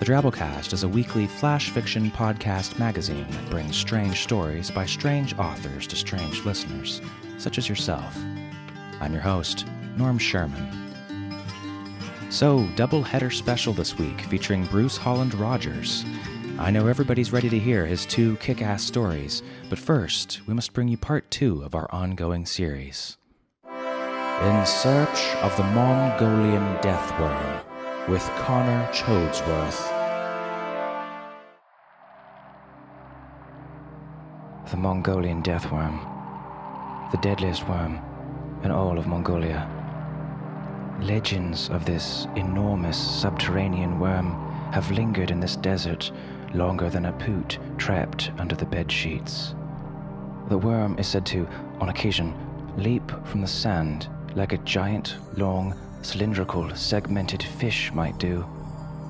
The Drabblecast is a weekly flash fiction podcast magazine that brings strange stories by strange authors to strange listeners, such as yourself. I'm your host, Norm Sherman. So, double header special this week featuring Bruce Holland Rogers. I know everybody's ready to hear his two kick ass stories, but first, we must bring you part two of our ongoing series. In Search of the Mongolian Death Worm with Connor Choadsworth. The Mongolian death worm, the deadliest worm in all of Mongolia. Legends of this enormous subterranean worm have lingered in this desert longer than a poot trapped under the bed sheets. The worm is said to, on occasion, leap from the sand like a giant, long, cylindrical, segmented fish might do,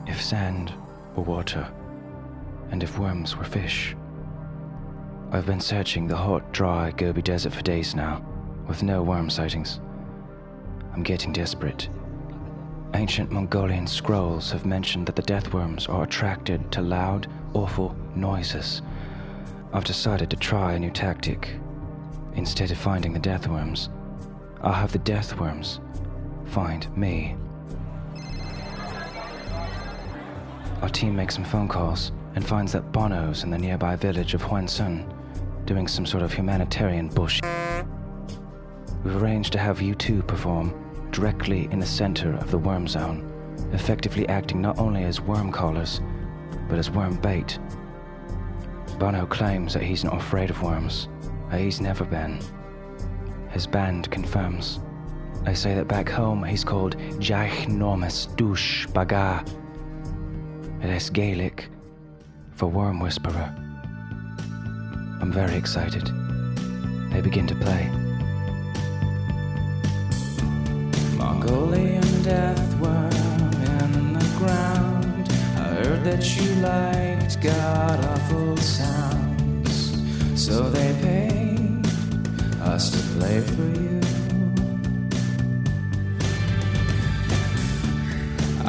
if sand were water, and if worms were fish. I've been searching the hot, dry Gobi Desert for days now, with no worm sightings. I'm getting desperate. Ancient Mongolian scrolls have mentioned that the deathworms are attracted to loud, awful noises. I've decided to try a new tactic. Instead of finding the deathworms, I'll have the deathworms find me. Our team makes some phone calls and finds that Bono's in the nearby village of Huansun doing some sort of humanitarian bullshit. We've arranged to have you two perform directly in the center of the worm zone, effectively acting not only as worm callers, but as worm bait. Bono claims that he's not afraid of worms, that he's never been. His band confirms. They say that back home he's called Ginormous Dush Baga. It is Gaelic for worm whisperer. I'm very excited. They begin to play. Mongolian death worm in the ground. I heard that you liked god awful sounds. So they paid us to play for you.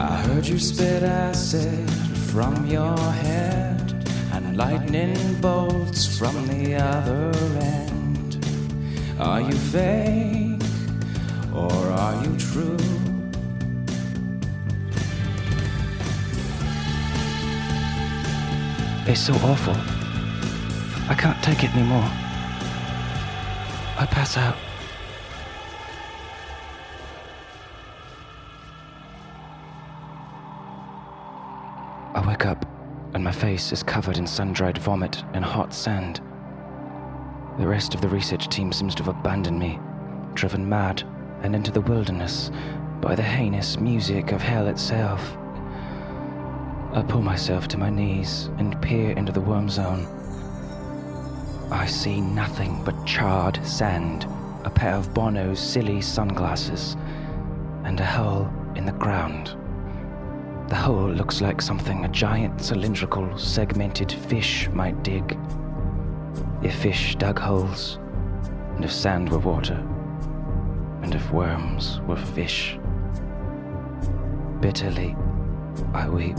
I heard you spit acid from your head and lightning bolts from the other end. Are you fake or are you true? It's so awful. I can't take it anymore. I pass out. Face is covered in sun dried vomit and hot sand. The rest of the research team seems to have abandoned me, driven mad and into the wilderness by the heinous music of hell itself. I pull myself to my knees and peer into the worm zone. I see nothing but charred sand, a pair of Bono's silly sunglasses, and a hole in the ground. The hole looks like something a giant cylindrical segmented fish might dig. If fish dug holes, and if sand were water, and if worms were fish. Bitterly, I weep.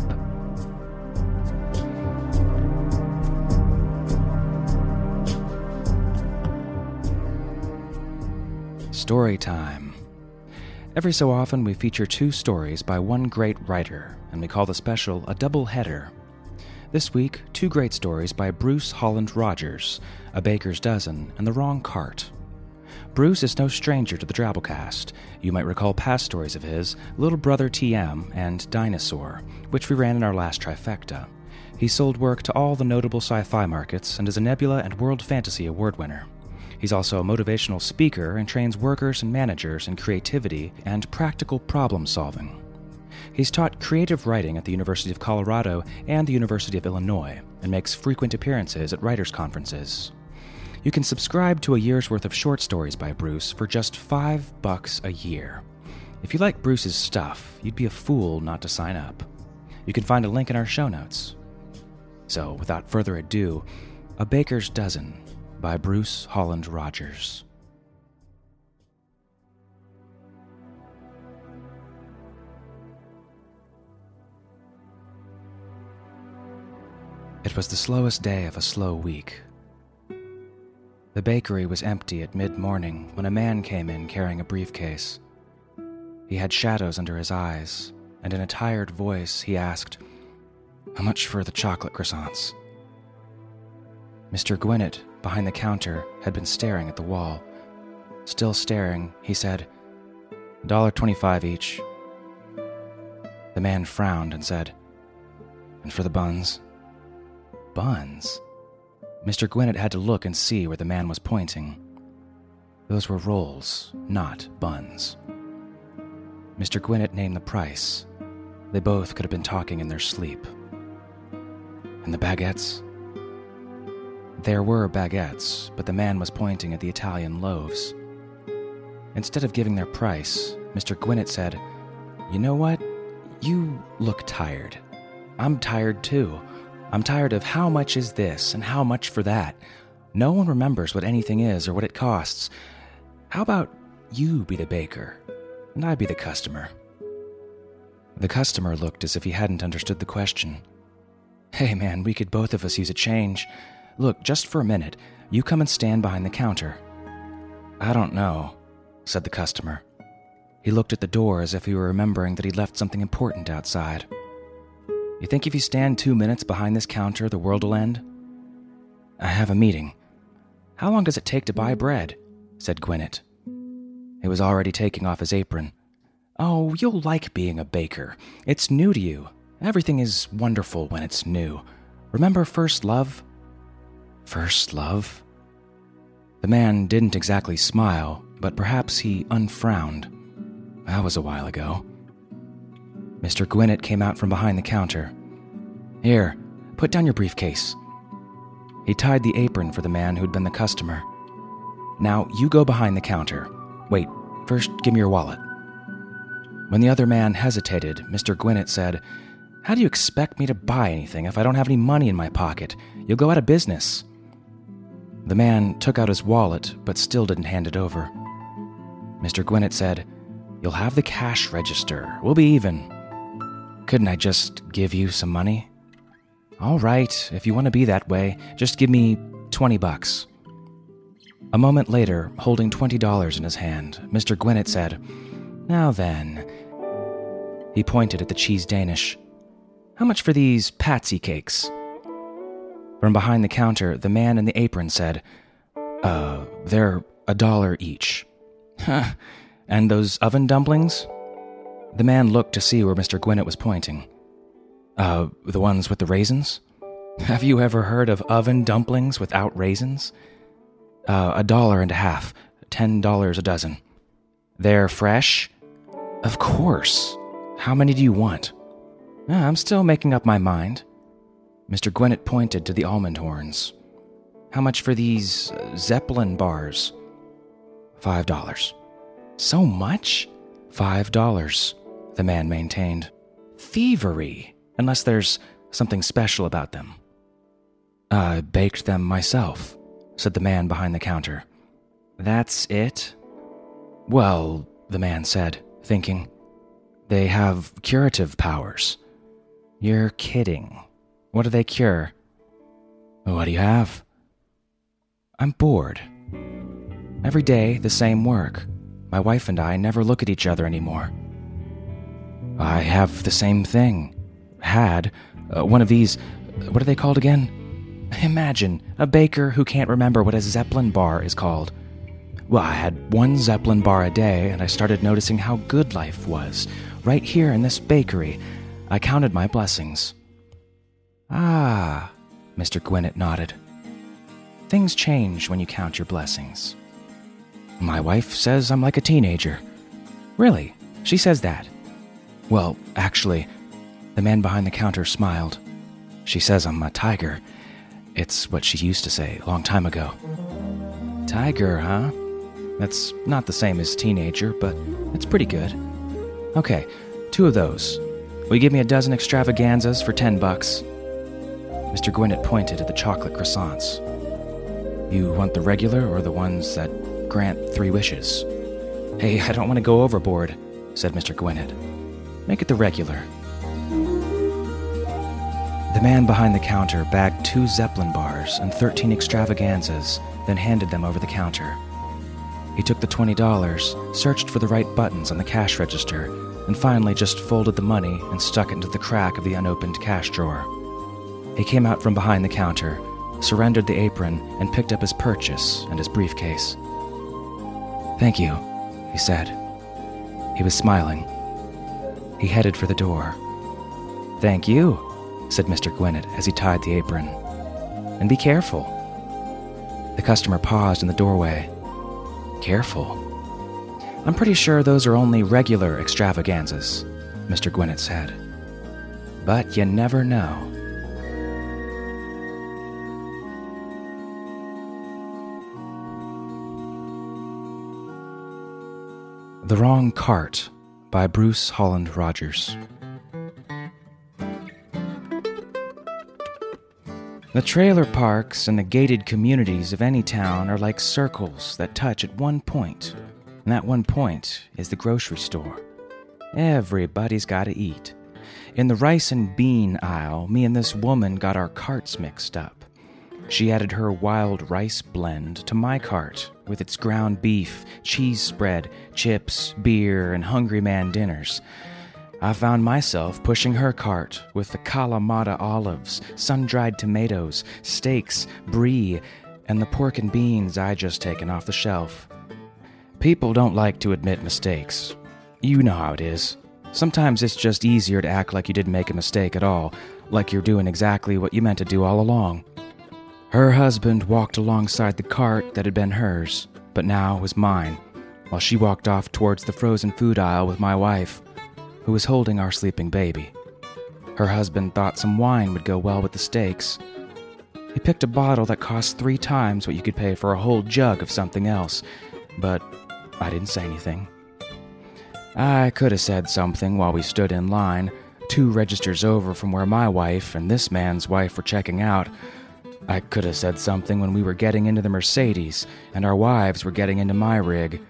Story time. Every so often, we feature two stories by one great writer, and we call the special a double header. This week, two great stories by Bruce Holland Rogers A Baker's Dozen and The Wrong Cart. Bruce is no stranger to the Drabblecast. You might recall past stories of his, Little Brother TM and Dinosaur, which we ran in our last trifecta. He sold work to all the notable sci fi markets and is a Nebula and World Fantasy Award winner. He's also a motivational speaker and trains workers and managers in creativity and practical problem solving. He's taught creative writing at the University of Colorado and the University of Illinois and makes frequent appearances at writers' conferences. You can subscribe to a year's worth of short stories by Bruce for just five bucks a year. If you like Bruce's stuff, you'd be a fool not to sign up. You can find a link in our show notes. So, without further ado, A Baker's Dozen by Bruce Holland Rogers. It was the slowest day of a slow week. The bakery was empty at mid morning when a man came in carrying a briefcase. He had shadows under his eyes, and in a tired voice he asked, How much for the chocolate croissants? Mr. Gwinnett, behind the counter, had been staring at the wall. Still staring, he said, $1.25 each. The man frowned and said, And for the buns? Buns? Mr. Gwinnett had to look and see where the man was pointing. Those were rolls, not buns. Mr. Gwinnett named the price. They both could have been talking in their sleep. And the baguettes? There were baguettes, but the man was pointing at the Italian loaves. Instead of giving their price, Mr. Gwinnett said, You know what? You look tired. I'm tired too. I'm tired of how much is this and how much for that. No one remembers what anything is or what it costs. How about you be the baker and I be the customer? The customer looked as if he hadn't understood the question. Hey man, we could both of us use a change. Look, just for a minute, you come and stand behind the counter. I don't know, said the customer. He looked at the door as if he were remembering that he'd left something important outside. You think if you stand two minutes behind this counter, the world will end? I have a meeting. How long does it take to buy bread? said Gwinnett. He was already taking off his apron. Oh, you'll like being a baker. It's new to you. Everything is wonderful when it's new. Remember first love? First love? The man didn't exactly smile, but perhaps he unfrowned. That was a while ago. Mr. Gwinnett came out from behind the counter. Here, put down your briefcase. He tied the apron for the man who'd been the customer. Now, you go behind the counter. Wait, first give me your wallet. When the other man hesitated, Mr. Gwinnett said, How do you expect me to buy anything if I don't have any money in my pocket? You'll go out of business. The man took out his wallet, but still didn't hand it over. Mr. Gwinnett said, You'll have the cash register. We'll be even. Couldn't I just give you some money? All right, if you want to be that way, just give me 20 bucks. A moment later, holding $20 in his hand, Mr. Gwinnett said, Now then. He pointed at the cheese Danish. How much for these patsy cakes? From behind the counter, the man in the apron said, Uh, they're a dollar each. Huh. And those oven dumplings? The man looked to see where Mr. Gwinnett was pointing. Uh, the ones with the raisins? Have you ever heard of oven dumplings without raisins? Uh, a dollar and a half, ten dollars a dozen. They're fresh? Of course. How many do you want? Uh, I'm still making up my mind. Mr. Gwinnett pointed to the almond horns. How much for these uh, Zeppelin bars? Five dollars. So much? Five dollars the man maintained. Thievery, unless there's something special about them. I baked them myself, said the man behind the counter. That's it? Well, the man said, thinking, they have curative powers. You're kidding. What do they cure? What do you have? I'm bored. Every day, the same work. My wife and I never look at each other anymore. I have the same thing. Had. Uh, one of these. What are they called again? Imagine a baker who can't remember what a Zeppelin bar is called. Well, I had one Zeppelin bar a day, and I started noticing how good life was. Right here in this bakery, I counted my blessings. Ah, Mr. Gwinnett nodded. Things change when you count your blessings. My wife says I'm like a teenager. Really? She says that. Well, actually, the man behind the counter smiled. She says I'm a tiger. It's what she used to say a long time ago. Tiger, huh? That's not the same as teenager, but it's pretty good. Okay, two of those. Will you give me a dozen extravaganzas for ten bucks? Mr. Gwinnett pointed at the chocolate croissants. You want the regular or the ones that grant three wishes? Hey, I don't want to go overboard, said Mr. Gwinnett. Make it the regular. The man behind the counter bagged two Zeppelin bars and 13 extravaganzas, then handed them over the counter. He took the $20, searched for the right buttons on the cash register, and finally just folded the money and stuck it into the crack of the unopened cash drawer. He came out from behind the counter, surrendered the apron, and picked up his purchase and his briefcase. Thank you, he said. He was smiling. He headed for the door. Thank you, said Mr. Gwinnett as he tied the apron. And be careful. The customer paused in the doorway. Careful. I'm pretty sure those are only regular extravaganzas, Mr. Gwinnett said. But you never know. The Wrong Cart by Bruce Holland Rogers. The trailer parks and the gated communities of any town are like circles that touch at one point, and that one point is the grocery store. Everybody's got to eat. In the rice and bean aisle, me and this woman got our carts mixed up. She added her wild rice blend to my cart with its ground beef, cheese spread, chips, beer, and hungry man dinners. I found myself pushing her cart with the Kalamata olives, sun dried tomatoes, steaks, brie, and the pork and beans I just taken off the shelf. People don't like to admit mistakes. You know how it is. Sometimes it's just easier to act like you didn't make a mistake at all, like you're doing exactly what you meant to do all along. Her husband walked alongside the cart that had been hers, but now was mine, while she walked off towards the frozen food aisle with my wife who was holding our sleeping baby. Her husband thought some wine would go well with the steaks. He picked a bottle that cost three times what you could pay for a whole jug of something else, but I didn't say anything. I could have said something while we stood in line, two registers over from where my wife and this man's wife were checking out. I could have said something when we were getting into the Mercedes and our wives were getting into my rig.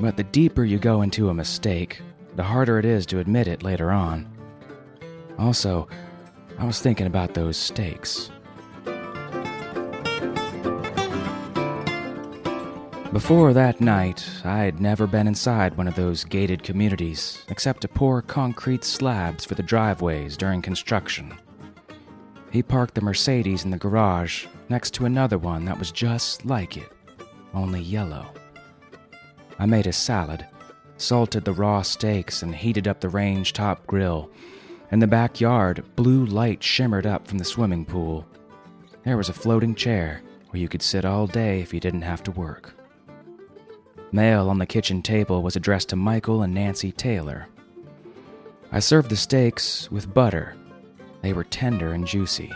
But the deeper you go into a mistake, the harder it is to admit it later on. Also, I was thinking about those stakes. Before that night, I had never been inside one of those gated communities except to pour concrete slabs for the driveways during construction. He parked the Mercedes in the garage next to another one that was just like it, only yellow. I made a salad salted the raw steaks, and heated up the range top grill. In the backyard, blue light shimmered up from the swimming pool. There was a floating chair where you could sit all day if you didn't have to work. Mail on the kitchen table was addressed to Michael and Nancy Taylor. I served the steaks with butter. They were tender and juicy.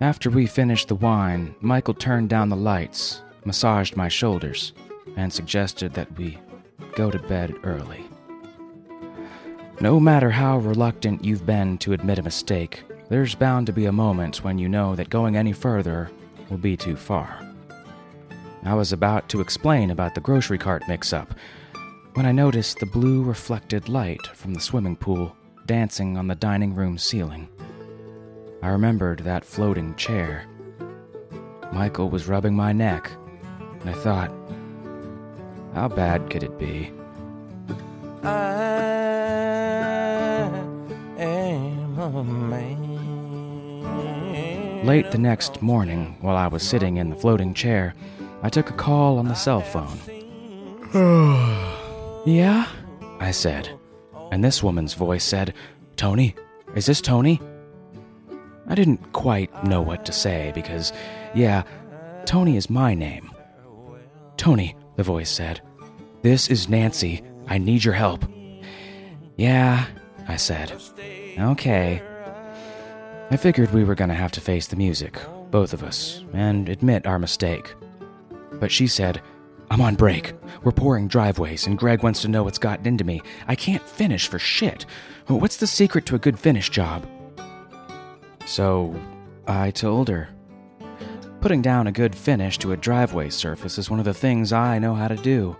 After we finished the wine, Michael turned down the lights, massaged my shoulders, and suggested that we go to bed early. No matter how reluctant you've been to admit a mistake, there's bound to be a moment when you know that going any further will be too far. I was about to explain about the grocery cart mix up when I noticed the blue reflected light from the swimming pool dancing on the dining room ceiling. I remembered that floating chair. Michael was rubbing my neck, and I thought, how bad could it be? I am a man. Late the next morning, while I was sitting in the floating chair, I took a call on the cell phone. yeah? I said. And this woman's voice said, Tony? Is this Tony? I didn't quite know what to say because, yeah, Tony is my name. Tony, the voice said. This is Nancy. I need your help. Yeah, I said. Okay. I figured we were going to have to face the music, both of us, and admit our mistake. But she said, I'm on break. We're pouring driveways, and Greg wants to know what's gotten into me. I can't finish for shit. What's the secret to a good finish job? So, I told her. Putting down a good finish to a driveway surface is one of the things I know how to do.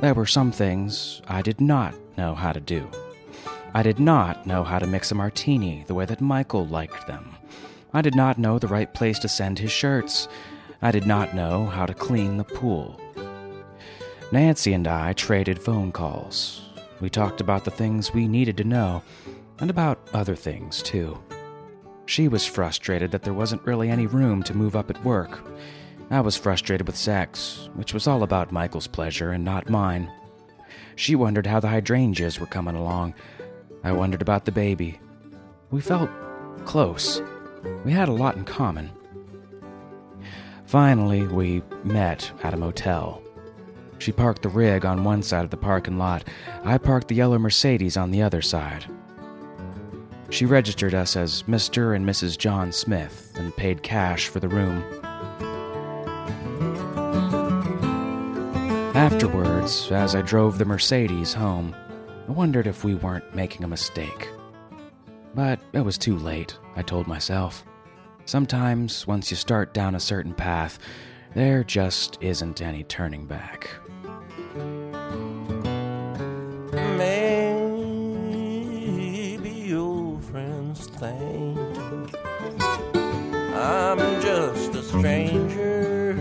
There were some things I did not know how to do. I did not know how to mix a martini the way that Michael liked them. I did not know the right place to send his shirts. I did not know how to clean the pool. Nancy and I traded phone calls. We talked about the things we needed to know, and about other things, too. She was frustrated that there wasn't really any room to move up at work. I was frustrated with sex, which was all about Michael's pleasure and not mine. She wondered how the hydrangeas were coming along. I wondered about the baby. We felt close. We had a lot in common. Finally, we met at a motel. She parked the rig on one side of the parking lot. I parked the yellow Mercedes on the other side. She registered us as Mr. and Mrs. John Smith and paid cash for the room. Afterwards, as I drove the Mercedes home, I wondered if we weren't making a mistake. But it was too late, I told myself. Sometimes, once you start down a certain path, there just isn't any turning back. Maybe your friends think I'm just a stranger.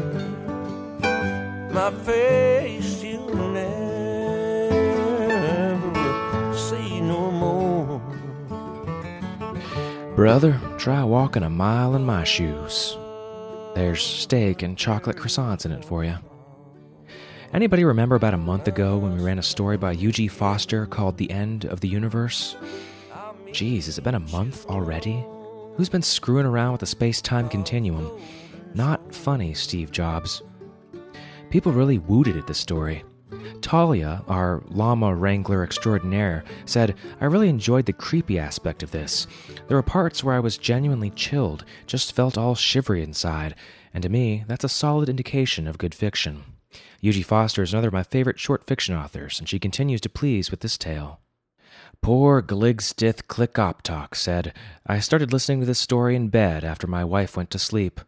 My face you'll never see no more. Brother, try walking a mile in my shoes. There's steak and chocolate croissants in it for you. Anybody remember about a month ago when we ran a story by Eugie Foster called The End of the Universe? Geez, has it been a month already? Who's been screwing around with the space time continuum? Not funny, Steve Jobs. People really wooted at this story. Talia, our llama wrangler extraordinaire, said, I really enjoyed the creepy aspect of this. There were parts where I was genuinely chilled, just felt all shivery inside, and to me, that's a solid indication of good fiction. Eugie Foster is another of my favorite short fiction authors, and she continues to please with this tale. Poor Gligstith Clickoptok said, I started listening to this story in bed after my wife went to sleep.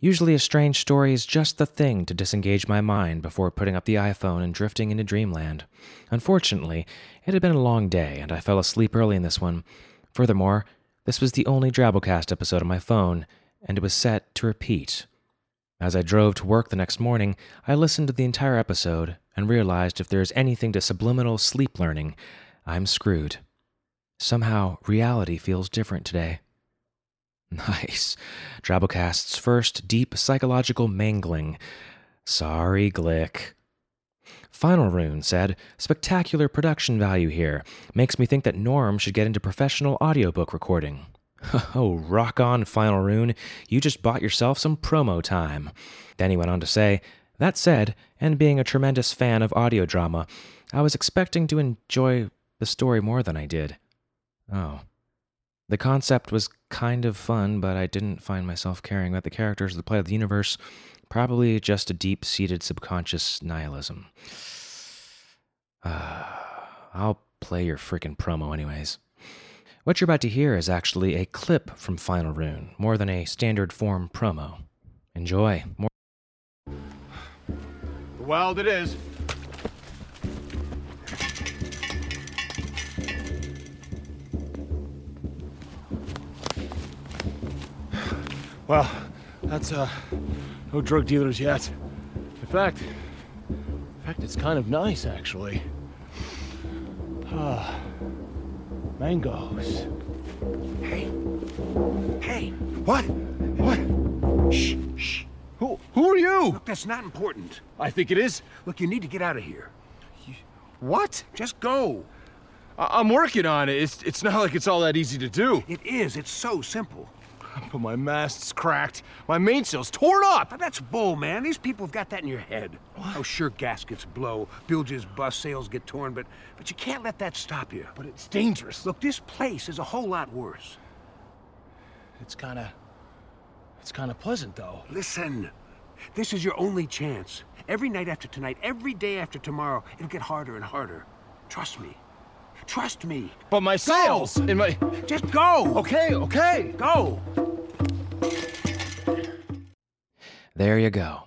Usually, a strange story is just the thing to disengage my mind before putting up the iPhone and drifting into dreamland. Unfortunately, it had been a long day, and I fell asleep early in this one. Furthermore, this was the only Drabblecast episode on my phone, and it was set to repeat. As I drove to work the next morning, I listened to the entire episode and realized if there is anything to subliminal sleep learning, I'm screwed. Somehow, reality feels different today. Nice. Drabblecast's first deep psychological mangling. Sorry, Glick. Final Rune said, Spectacular production value here. Makes me think that Norm should get into professional audiobook recording. Oh, rock on, Final Rune. You just bought yourself some promo time. Then he went on to say, That said, and being a tremendous fan of audio drama, I was expecting to enjoy the story more than I did. Oh. The concept was kind of fun, but I didn't find myself caring about the characters or the play of the universe. Probably just a deep seated subconscious nihilism. Uh, I'll play your freaking promo, anyways. What you're about to hear is actually a clip from Final Rune, more than a standard form promo. Enjoy. More. Wild it is. Well, that's uh, no drug dealers yet. In fact, in fact, it's kind of nice actually. Ah, mangoes. Hey, hey, What? What? shh, shh. Who? Who are you? Look, that's not important. I think it is. Look, you need to get out of here. You, What? Just go. I- I'm working on it. It's, it's not like it's all that easy to do. It is. It's so simple. But my mast's cracked. My mainsail's torn up. Now, that's bull, man. These people have got that in your head. Oh, sure, gaskets blow, bilges bust, sails get torn, but but you can't let that stop you. But it's dangerous. Look, this place is a whole lot worse. It's kind of. It's kind of pleasant, though. Listen, this is your only chance. Every night after tonight, every day after tomorrow, it'll get harder and harder. Trust me. Trust me. But my sails in my. Just go. Okay, okay. Go. There you go.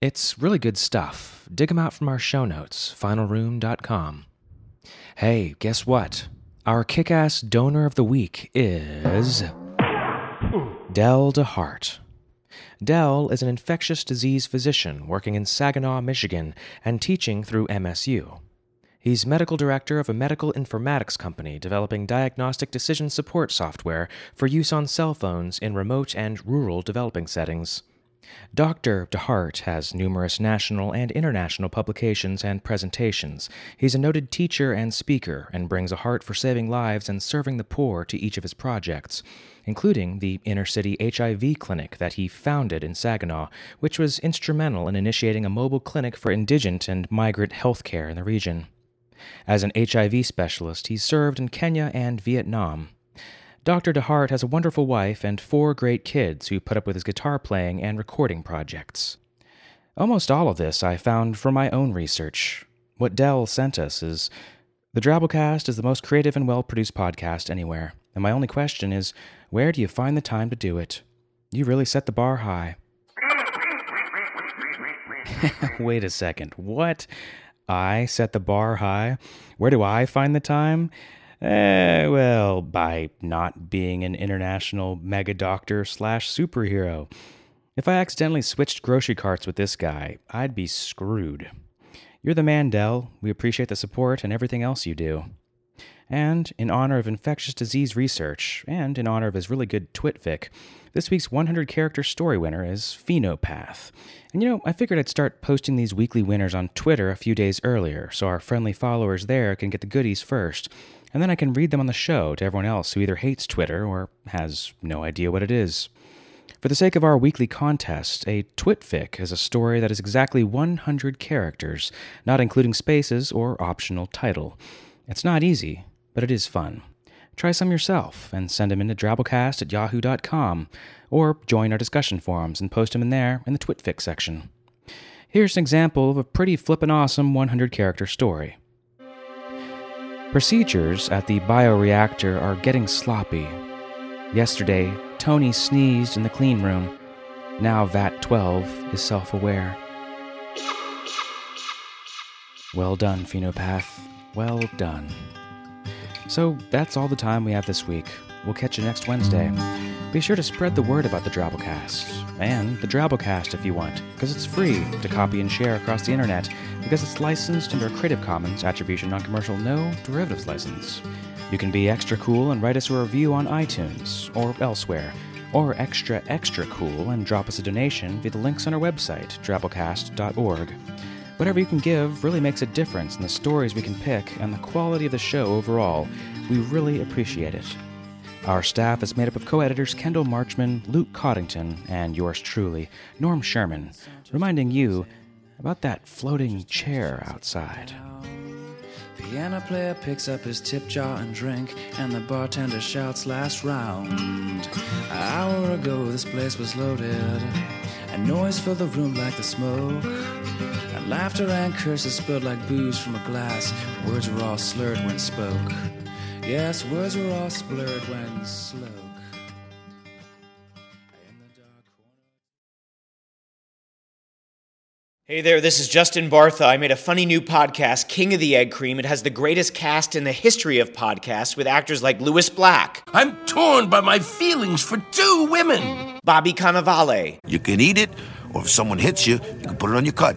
It's really good stuff. Dig 'em out from our show notes, finalrune.com. Hey, guess what? Our kick ass donor of the week is. Dell DeHart. Dell is an infectious disease physician working in Saginaw, Michigan, and teaching through MSU. He's medical director of a medical informatics company developing diagnostic decision support software for use on cell phones in remote and rural developing settings. Dr. DeHart has numerous national and international publications and presentations. He's a noted teacher and speaker and brings a heart for saving lives and serving the poor to each of his projects, including the inner city HIV clinic that he founded in Saginaw, which was instrumental in initiating a mobile clinic for indigent and migrant health care in the region. As an HIV specialist, he served in Kenya and Vietnam. Dr. DeHart has a wonderful wife and four great kids who put up with his guitar playing and recording projects. Almost all of this I found from my own research. What Dell sent us is the Drabblecast is the most creative and well produced podcast anywhere, and my only question is where do you find the time to do it? You really set the bar high. Wait a second. What? I set the bar high? Where do I find the time? Eh, well, by not being an international mega doctor slash superhero. If I accidentally switched grocery carts with this guy, I'd be screwed. You're the man, Dell. We appreciate the support and everything else you do. And in honor of infectious disease research, and in honor of his really good twitfic, this week's 100 character story winner is Phenopath. And you know, I figured I'd start posting these weekly winners on Twitter a few days earlier, so our friendly followers there can get the goodies first, and then I can read them on the show to everyone else who either hates Twitter or has no idea what it is. For the sake of our weekly contest, a twitfic is a story that is exactly 100 characters, not including spaces or optional title. It's not easy, but it is fun. Try some yourself and send them into drabblecast at yahoo.com, or join our discussion forums and post them in there in the twitfic section. Here's an example of a pretty flippin' awesome 100 character story. Procedures at the bioreactor are getting sloppy. Yesterday, Tony sneezed in the clean room. Now VAT 12 is self aware. Well done, Phenopath. Well done. So that's all the time we have this week. We'll catch you next Wednesday. Be sure to spread the word about the Drabblecast, and the Drabblecast if you want, because it's free to copy and share across the internet, because it's licensed under a Creative Commons Attribution Non-Commercial No Derivatives License. You can be extra cool and write us a review on iTunes or elsewhere, or extra extra cool and drop us a donation via the links on our website, drabblecast.org. Whatever you can give really makes a difference in the stories we can pick and the quality of the show overall. We really appreciate it. Our staff is made up of co editors Kendall Marchman, Luke Coddington, and yours truly, Norm Sherman, reminding you about that floating chair outside. Piano player picks up his tip jar and drink, and the bartender shouts last round. An hour ago, this place was loaded, a noise filled the room like the smoke. And laughter and curses spilled like booze from a glass. Words were all slurred when spoke. Yes, words were all blurred when slow. Hey there, this is Justin Bartha. I made a funny new podcast, King of the Egg Cream. It has the greatest cast in the history of podcasts with actors like Lewis Black, I'm torn by my feelings for two women. Bobby Cannavale, You can eat it, or if someone hits you, you can put it on your cut.